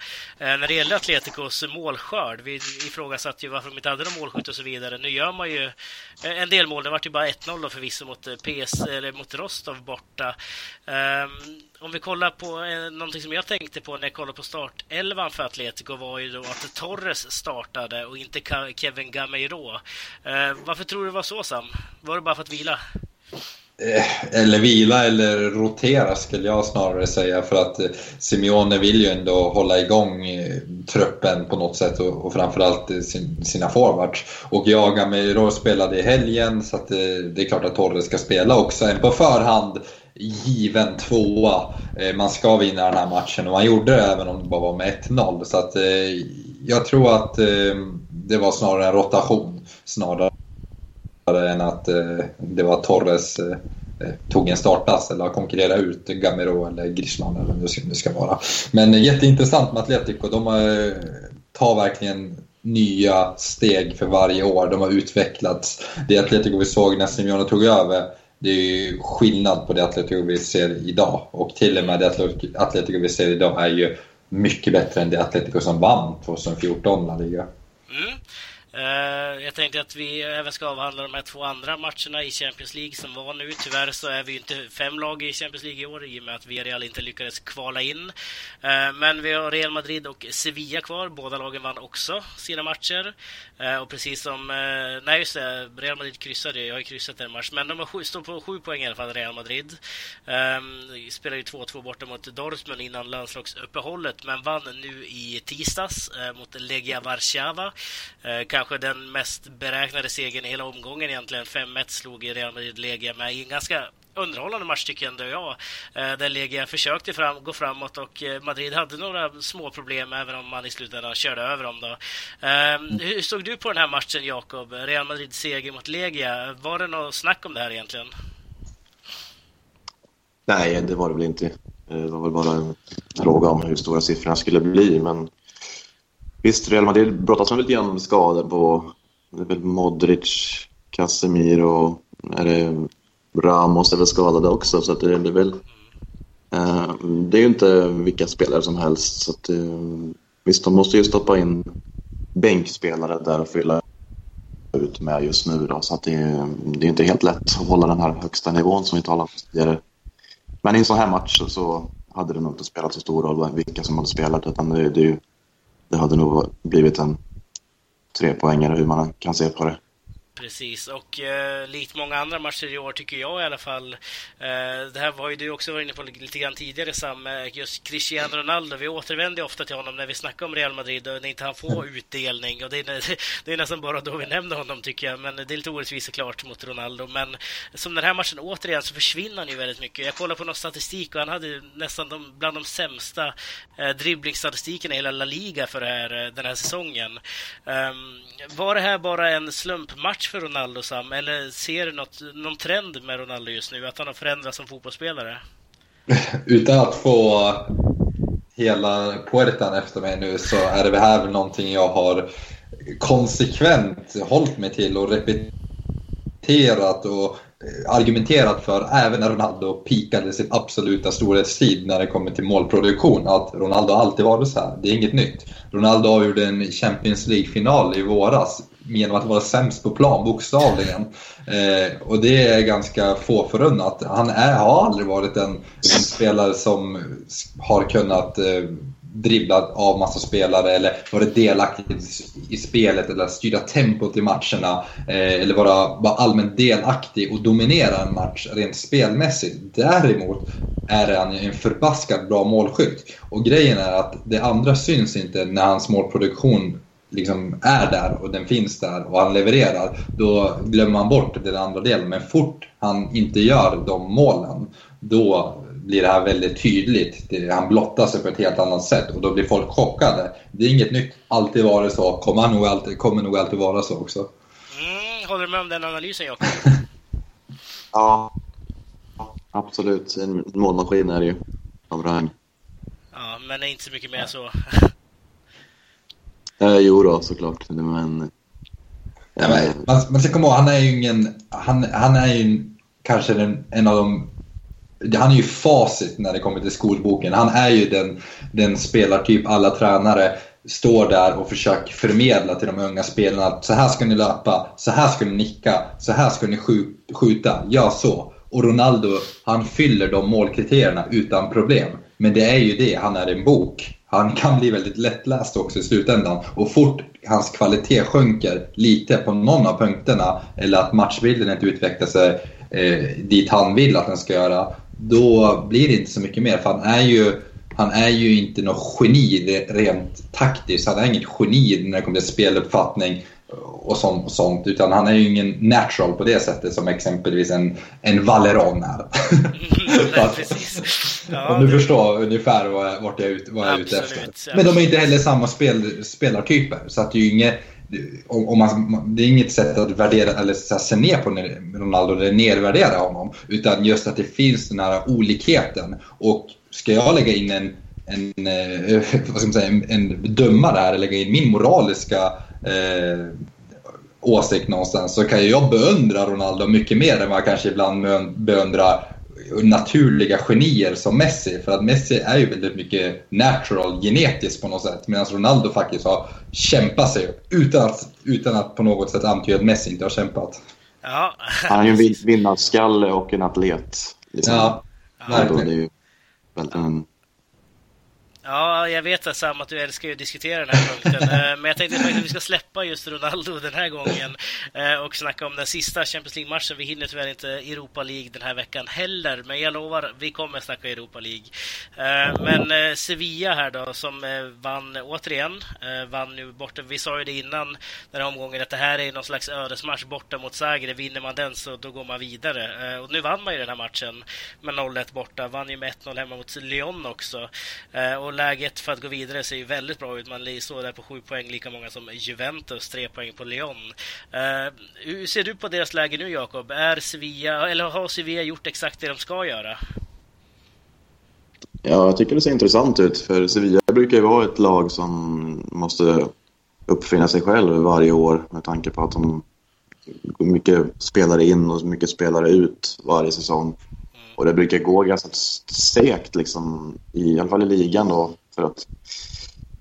när det gällde Atleticos målskörd. Vi ifrågasatte ju varför de inte hade någon målskytt och så vidare. Nu gör man ju eh, en del mål. Det vart ju bara 1-0 då förvisso mot eh, PS, eller mot Rostov borta. Ehm, om vi kollar på eh, någonting som jag tänkte på när jag kollade på startelvan för Atletico var ju då att Torres startade och inte Kevin Gameiro. Eh, varför tror du det var så Sam? Var det bara för att vila? Eh, eller vila eller rotera skulle jag snarare säga för att eh, Simeone vill ju ändå hålla igång eh, truppen på något sätt och, och framförallt eh, sin, sina forwards. Och jag Gameiro spelade i helgen så att det, det är klart att Torres ska spela också. En på förhand given tvåa. Eh, man ska vinna den här matchen och man gjorde det även om det bara var med 1-0. Så att, eh, jag tror att eh, det var snarare en rotation snarare än att det var Torres tog en startplats eller konkurrerade ut Gamero eller Griezmann eller vad det ska vara. Men jätteintressant med Atletico. De tar verkligen nya steg för varje år. De har utvecklats. Det Atletico vi såg när Simeone tog över det är ju skillnad på det Atletico vi ser idag. Och till och med det Atletico vi ser idag är ju mycket bättre än det Atletico som vann 2014 La Liga. Mm. Eh, jag tänkte att vi även ska avhandla de här två andra matcherna i Champions League som var nu. Tyvärr så är vi inte fem lag i Champions League i år i och med att Villarreal inte lyckades kvala in. Eh, men vi har Real Madrid och Sevilla kvar. Båda lagen vann också sina matcher. Eh, och precis som... nej, just det. Real Madrid kryssade. Jag har ju kryssat en match. Men de har sju, står på sju poäng i alla fall, Real Madrid. Ehm, Spelade ju 2-2 borta mot Dortmund innan landslagsuppehållet, men vann nu i tisdags mot Legia Warszawa kanske den mest beräknade segern i hela omgången egentligen. 5-1 slog Real Madrid Legia med i en ganska underhållande match tycker ändå jag. Eh, där Legia försökte fram, gå framåt och eh, Madrid hade några små problem även om man i slutändan körde över dem. Då. Eh, hur såg du på den här matchen Jakob? Real Madrid seger mot Legia. Var det något snack om det här egentligen? Nej, det var det väl inte. Det var väl bara en fråga om hur stora siffrorna skulle bli men Visst, Real Madrid brottas med lite grann skador på det är väl Modric, Casemiro, är det Ramos är väl skadade också så att det, det är väl eh, det är ju inte vilka spelare som helst så att eh, visst, de måste ju stoppa in bänkspelare där och fylla ut med just nu då, så att det, det är inte helt lätt att hålla den här högsta nivån som vi talade om tidigare. Men i en sån här match så hade det nog inte spelat så stor roll vilka som hade spelat utan det, det är ju det hade nog blivit en trepoängare hur man kan se på det. Precis, och eh, likt många andra matcher i år tycker jag i alla fall. Eh, det här var ju du också varit inne på lite grann tidigare Sam, just Cristiano Ronaldo. Vi återvänder ofta till honom när vi snackar om Real Madrid och när inte han får utdelning. Och det är, det är nästan bara då vi nämner honom tycker jag, men det är lite orättvist såklart mot Ronaldo. Men som den här matchen återigen så försvinner han ju väldigt mycket. Jag kollade på någon statistik och han hade nästan de, bland de sämsta eh, dribblingsstatistikerna i hela La Liga för här, eh, den här säsongen. Um, var det här bara en slumpmatch match för Ronaldo, Sam? Eller ser du något, någon trend med Ronaldo just nu? Att han har förändrats som fotbollsspelare? Utan att få hela puertan efter mig nu så är det här väl någonting jag har konsekvent hållit mig till och repeterat och eh, argumenterat för även när Ronaldo pikade sin absoluta storhetstid när det kommer till målproduktion. Att Ronaldo alltid varit så här. Det är inget nytt. Ronaldo avgjorde en Champions League-final i våras genom att vara sämst på plan, bokstavligen. Eh, och det är ganska få förunnat. Han är, har aldrig varit en, en spelare som har kunnat eh, dribbla av massa spelare eller varit delaktig i spelet eller styra tempot i matcherna. Eh, eller vara, vara allmänt delaktig och dominera en match rent spelmässigt. Däremot är han en förbaskat bra målskytt. Och grejen är att det andra syns inte när hans målproduktion liksom är där och den finns där och han levererar, då glömmer man bort den andra delen. Men fort han inte gör de målen, då blir det här väldigt tydligt. Han blottar sig på ett helt annat sätt och då blir folk chockade. Det är inget nytt, alltid varit så, kommer nog alltid, kommer nog alltid vara så också. Mm, håller du med om den analysen Jakob? ja, absolut. En målmaskin är det ju, av rang. Ja, men det är inte så mycket mer så. Eh, jo då, såklart. Men Ja, men, man, man ska komma ihåg, han är ju ingen... Han, han är ju kanske den, en av de... Han är ju facit när det kommer till skolboken. Han är ju den, den spelartyp alla tränare står där och försöker förmedla till de unga spelarna att så här ska ni löpa, så här ska ni nicka, så här ska ni skjuta, ja så. Och Ronaldo, han fyller de målkriterierna utan problem. Men det är ju det, han är en bok. Han kan bli väldigt lättläst också i slutändan. Och fort hans kvalitet sjunker lite på någon av punkterna eller att matchbilden inte utvecklar sig eh, dit han vill att den ska göra, då blir det inte så mycket mer. För han är ju, han är ju inte något geni rent taktiskt. Han är inget geni när det kommer till speluppfattning och sånt, och sånt, utan han är ju ingen natural på det sättet som exempelvis en, en Valeron är. Nej, precis. Ja, Om du det- förstår ungefär vad vart jag, ut- vad jag är ute efter. Men de är inte heller samma spel, spelartyper. Så att det är ju inget, om, om man, det är inget sätt att värdera eller så se ner på Ronaldo eller nedvärdera honom. Utan just att det finns den här olikheten. Och ska jag lägga in en, en, eh, vad ska man säga, en, en dömare här, lägga in min moraliska eh, åsikt någonstans så kan ju jag beundra Ronaldo mycket mer än vad jag kanske ibland beund- beundrar naturliga genier som Messi. För att Messi är ju väldigt mycket natural, genetiskt på något sätt. Medan Ronaldo faktiskt har kämpat sig upp utan att, utan att på något sätt antyda att Messi inte har kämpat. Ja, Han är ju en vin- vinnarskalle och en atlet. Liksom. Ja, är verkligen. det ju väldigt en Ja, jag vet att Sam att du älskar att diskutera den här punkten. Eh, men jag tänkte faktiskt att vi ska släppa just Ronaldo den här gången eh, och snacka om den sista Champions League-matchen. Vi hinner tyvärr inte Europa League den här veckan heller, men jag lovar, vi kommer snacka Europa League. Eh, men Sevilla här då, som vann återigen, vann nu borta. Vi sa ju det innan den här omgången att det här är någon slags ödesmatch borta mot Zagreb. Vinner man den så då går man vidare. Och nu vann man ju den här matchen med 0-1 borta. Vann ju med 1-0 hemma mot Lyon också. Och läget för att gå vidare ser ju väldigt bra ut. Man står där på sju poäng, lika många som Juventus, tre poäng på Lyon. Uh, Hur ser du på deras läge nu, Jakob? Är Sevilla, eller har Sevilla gjort exakt det de ska göra? Ja, jag tycker det ser intressant ut. För Sevilla brukar ju vara ett lag som måste uppfinna sig själv varje år med tanke på att de går mycket spelare in och mycket spelare ut varje säsong. Och det brukar gå ganska segt, liksom, i, i alla fall i ligan. Då, för att,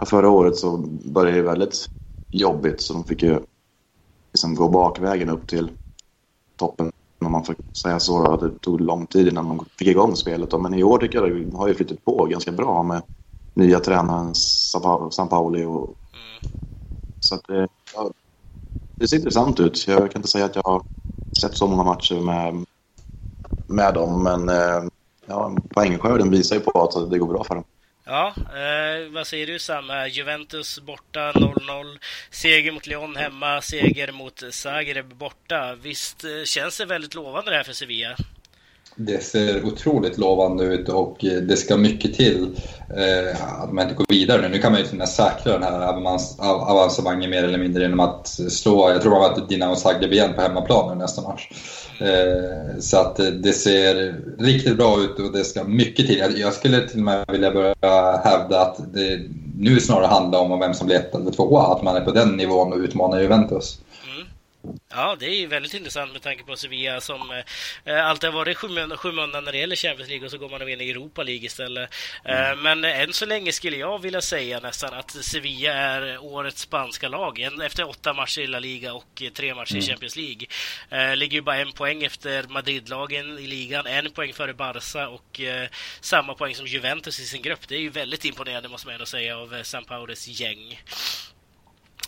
förra året så började det väldigt jobbigt, så de fick ju liksom gå bakvägen upp till toppen om man får säga så, då, det tog lång tid innan de fick igång spelet. Då. Men i år tycker jag det har ju flyttat på ganska bra med nya tränaren Sapa- Sampaoli. Och, så att det, ja, det ser intressant ut. Jag kan inte säga att jag har sett så många matcher med, med dem, men eh, ja, poängskörden visar ju på att det går bra för dem. Ja, eh, vad säger du Sam? Juventus borta 0-0, seger mot Lyon hemma, seger mot Zagreb borta. Visst eh, känns det väldigt lovande det här för Sevilla? Det ser otroligt lovande ut och det ska mycket till eh, att man inte går vidare nu. Nu kan man ju till och med säkra den här avancemangen avancemanget mer eller mindre genom att slå, jag tror man var Dinamo Zagreb igen på hemmaplan nästa match. Eh, så att det ser riktigt bra ut och det ska mycket till. Jag, jag skulle till och med vilja börja hävda att det nu snarare handlar om vem som blir ett eller tvåa. Att man är på den nivån och utmanar Juventus. Mm. Ja, det är ju väldigt intressant med tanke på Sevilla som eh, alltid har varit skymun- skymundan när det gäller Champions League och så går man och vinner Europa League istället. Eh, men än så länge skulle jag vilja säga nästan att Sevilla är årets spanska lag. Efter åtta matcher i La Liga och eh, tre matcher i Champions League. Eh, ligger ju bara en poäng efter Madrid-lagen i ligan, en poäng före Barca och eh, samma poäng som Juventus i sin grupp. Det är ju väldigt imponerande måste man ändå säga av eh, San Paulos gäng.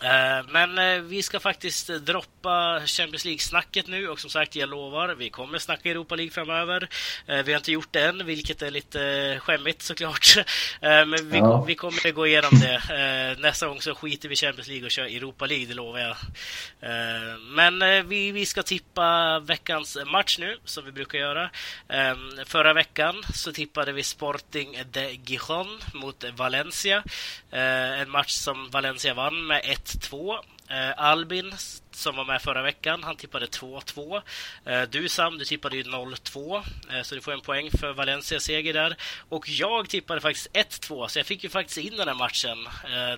Eh, Men eh, vi ska faktiskt droppa Champions League-snacket nu och som sagt, jag lovar, vi kommer snacka Europa League framöver. Eh, Vi har inte gjort det än, vilket är lite skämmigt såklart. Men vi, Ja. vi kommer gå igenom det. Nästa gång så skiter vi Champions League och kör Europa League, det lovar jag. Men vi, vi ska tippa veckans match nu, som vi brukar göra. Eh, Förra veckan så tippade vi Sporting de Gijon mot Valencia. En match som Valencia vann med 1-2. Albin som var med förra veckan, han tippade 2-2. Du Sam, du tippade ju 0-2, så du får en poäng för Valencia seger där. Och jag tippade faktiskt 1-2, så jag fick ju faktiskt in den här matchen.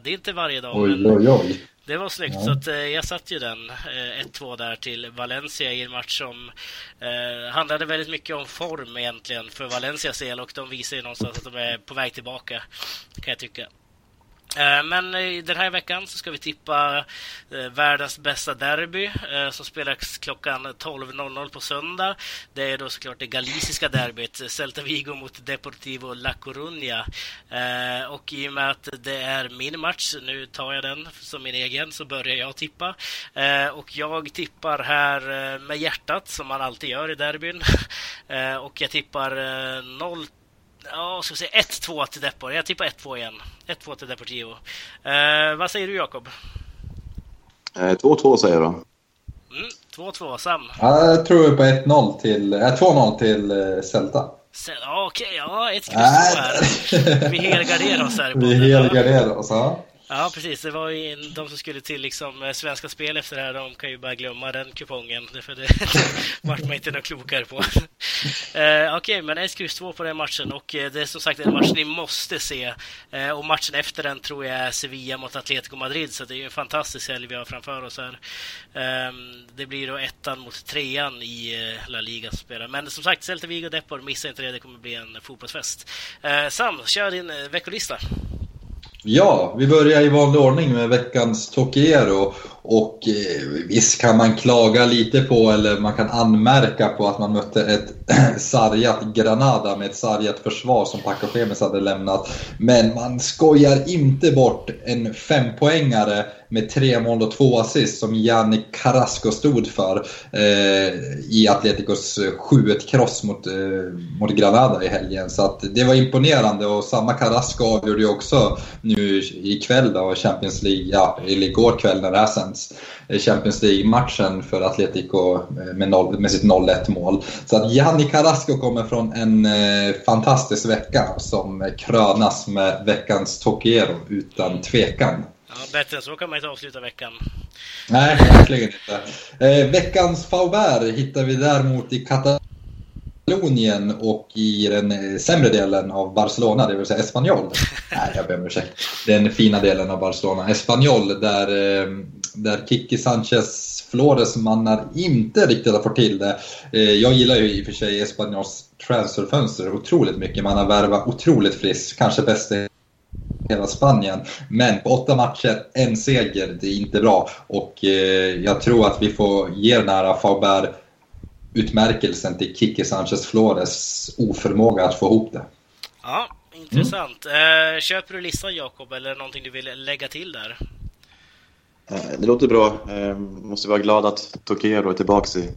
Det är inte varje dag. Oj, oj, oj. Det var snyggt, ja. så att, eh, jag satte ju den eh, 1-2 där till Valencia i en match som eh, handlade väldigt mycket om form egentligen för Valencias del och de visar ju någonstans att de är på väg tillbaka, kan jag tycka. Eh, men eh, den här veckan så ska vi tippa eh, världens bästa derby som spelas klockan 12.00 på söndag. Det är då såklart det galiciska derbyt, Celta Vigo mot Deportivo La Coruña. Och i och med att det är min match, nu tar jag den som min egen, så börjar jag tippa. Och jag tippar här med hjärtat, som man alltid gör i derbyn. Och jag tippar 0 Ja, ska vi säga 1-2 till Depor. Jag tippar 1-2 igen. 1-2 till Deportivo. Eh, vad säger du, Jakob? 2-2 säger jag då. Mm, 2-2. Sam? Ja, jag tror på 1-0 till... Äh, 2-0 till äh, Celta. Ja, Okej, okay, ja, ett kryss här. Vi helgarderar oss här. Vi helgarderar oss, ja. Ja, precis. Det var ju de som skulle till liksom eh, Svenska Spel efter det här. De kan ju bara glömma den kupongen. För det vart man inte något klokare på. uh, Okej, okay, men en kryss två på den matchen. Och eh, det är som sagt en match ni måste se. Uh, och matchen efter den tror jag är Sevilla mot Atletico Madrid. Så det är ju en fantastisk helg vi har framför oss här. Um, det blir då ettan mot trean i La Liga som spelar. Men som sagt, Celta Vigo Depor, missa inte det. Det kommer bli en fotbollsfest. Sam, kör din veckolista. Ja, vi börjar i vanlig ordning med veckans Tokiero. Och eh, visst kan man klaga lite på, eller man kan anmärka på att man mötte ett sargat Granada med ett sargat försvar som Paco Femes hade lämnat. Men man skojar inte bort en fempoängare med tre mål och två assist som Gianni Carrasco stod för eh, i Atleticos 7-1-kross mot, eh, mot Granada i helgen. Så att det var imponerande och samma Carrasco avgjorde ju också nu ikväll då Champions League, ja, eller igår kväll när det här sänds, eh, Champions League-matchen för Atletico eh, med, noll, med sitt 0-1 mål. Så att Gianni Carrasco kommer från en eh, fantastisk vecka som krönas med veckans Tokiero utan tvekan. Ja, bättre än så kan man inte avsluta veckan. Nej, verkligen inte. Eh, veckans Faubert hittar vi däremot i Katalonien och i den eh, sämre delen av Barcelona, det vill säga Espanyol. Nej, jag ber om ursäkt. Den fina delen av Barcelona. Espanyol, där, eh, där Kiki Sanchez Flores mannar inte riktigt har fått till det. Eh, jag gillar ju i och för sig Espanyols transferfönster otroligt mycket. Man har värvat otroligt friskt, kanske bäst hela Spanien. Men på åtta matcher, en seger, det är inte bra. Och eh, jag tror att vi får ge den här Faubert utmärkelsen till Kike Sanchez Flores oförmåga att få ihop det. Ja, intressant. Mm. Eh, köper du listan Jakob eller någonting du vill lägga till där? Eh, det låter bra. Eh, måste vara glad att Tokero är tillbaka i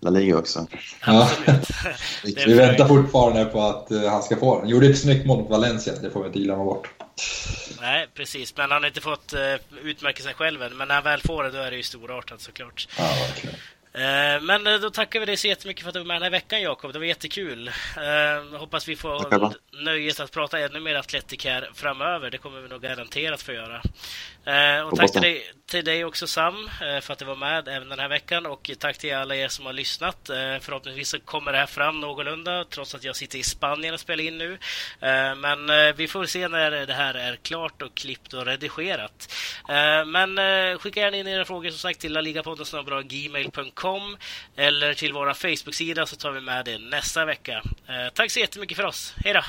La Liga också. Ja. vi väntar fortfarande på att uh, han ska få den. Gjorde ett snyggt mål mot Valencia, det får vi inte glömma bort. Nej, precis. Men han har inte fått uh, utmärka sig själv än. Men när han väl får det, då är det ju storartat såklart. Ja, verkligen. Uh, men då tackar vi dig så jättemycket för att du var med den här veckan Jakob. Det var jättekul. Hoppas vi får nöjet att prata ännu mer Atletic här framöver. Det kommer vi nog garanterat få göra. Eh, och tack till dig, till dig också Sam eh, för att du var med även den här veckan och tack till alla er som har lyssnat. Eh, förhoppningsvis så kommer det här fram någorlunda trots att jag sitter i Spanien och spelar in nu. Men vi får se när det här är klart och klippt och redigerat. Men skicka gärna in era frågor som sagt till laligapodden gmail.com eller till vår Facebook-sida så tar vi med det nästa vecka. Tack så jättemycket för oss. Hej då!